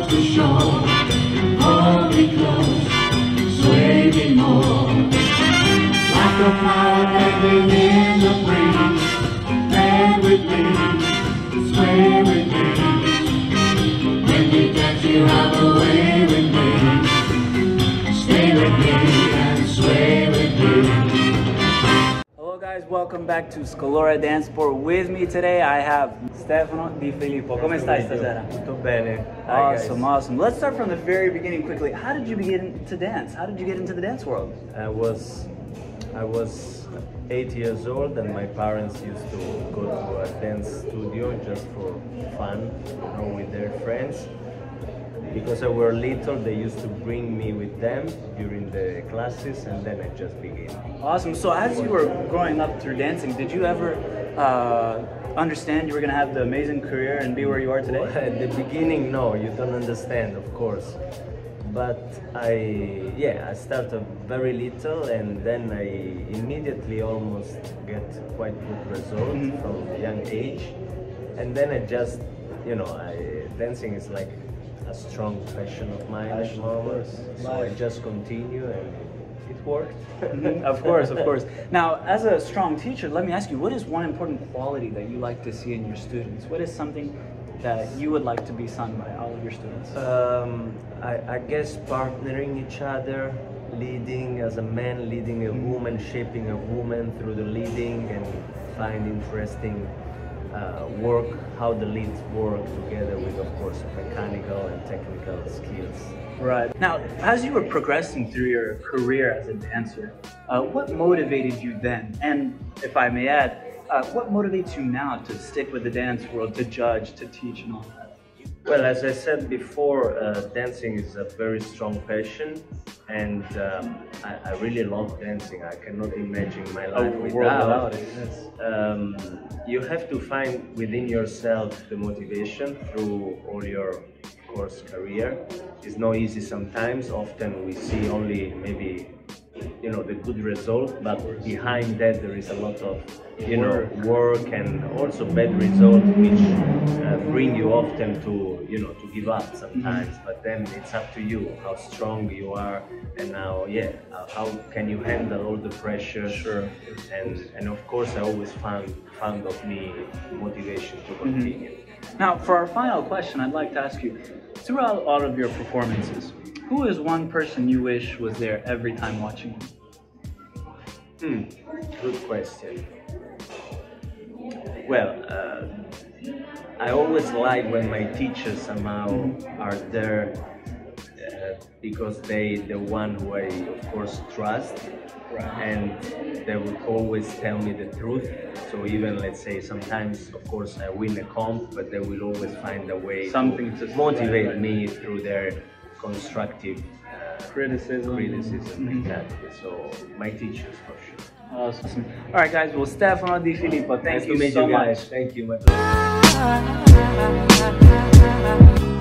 of the shore. Hold me close, sway me more. Like a fire bending in the breeze, bend with me, sway with me. When you dance, you have a way with me. Stay with me and sway with me Hello guys, welcome back to Scalora Danceport. With me today, I have Stefano Di Filippo. Come stai stasera? Tutto bene. Hi, guys. Awesome, awesome. Let's start from the very beginning quickly. How did you begin to dance? How did you get into the dance world? I was I was eight years old and my parents used to go to a dance studio just for fun, you know, with their friends. Because I were little, they used to bring me with them during the classes, and then I just began. Awesome. So as you were growing up through dancing, did you ever uh, understand you were going to have the amazing career and be where you are today? At the beginning, no, you don't understand, of course. But I, yeah, I started very little, and then I immediately almost get quite good result Mhm. from a young age. And then I just, you know, I dancing is like a strong passion of mine at the moment. So I just continue, and it worked. Mhm, of course, of course. Now, as a strong teacher, let me ask you, what is one important quality that you like to see in your students? What is something that you would like to be sung by all of your students? Um, I, I guess partnering each other, leading as a man, leading a woman, shaping a woman through the leading, and find interesting uh, work, how the leads work together with, of course, mechanical and technical skills. Right. Now, as you were progressing through your career as a dancer, uh, what motivated you then? And if I may add, uh, what motivates you now to stick with the dance world, to judge, to teach, and all that? Well, as I said before, uh, dancing is a very strong passion, and um, I, I really love dancing. I cannot imagine my life world without. without it, yes. Um, you have to find within yourself the motivation through all your, course, career. It's not easy sometimes. Often we see only maybe you know the good result but behind that there is a lot of you know work. and also bad result which uh, bring you often to you know to give up sometimes. But then it's up to you how strong you are and now yeah how can you handle all the pressure. Sure. and and of course i always found found of me motivation to continue. Now, for our final question, I'd like to ask you throughout all of your performances, who is one person you wish was there every time watching? Hmm, good question. Well, uh, I always like when my teachers somehow are there uh, because they the one who I of course trust, and they would always tell me the truth. So even let's say sometimes of course I win a comp, but they will always find a way Something to to- motivate right, right. me through their constructive Criticism. criticism Mhm. exactly. So my teachers for sure. Awesome. All right, guys. Well, Stefano Di Filippo, thank Nice you so you much. guys. Thank you, my pleasure. Thank you.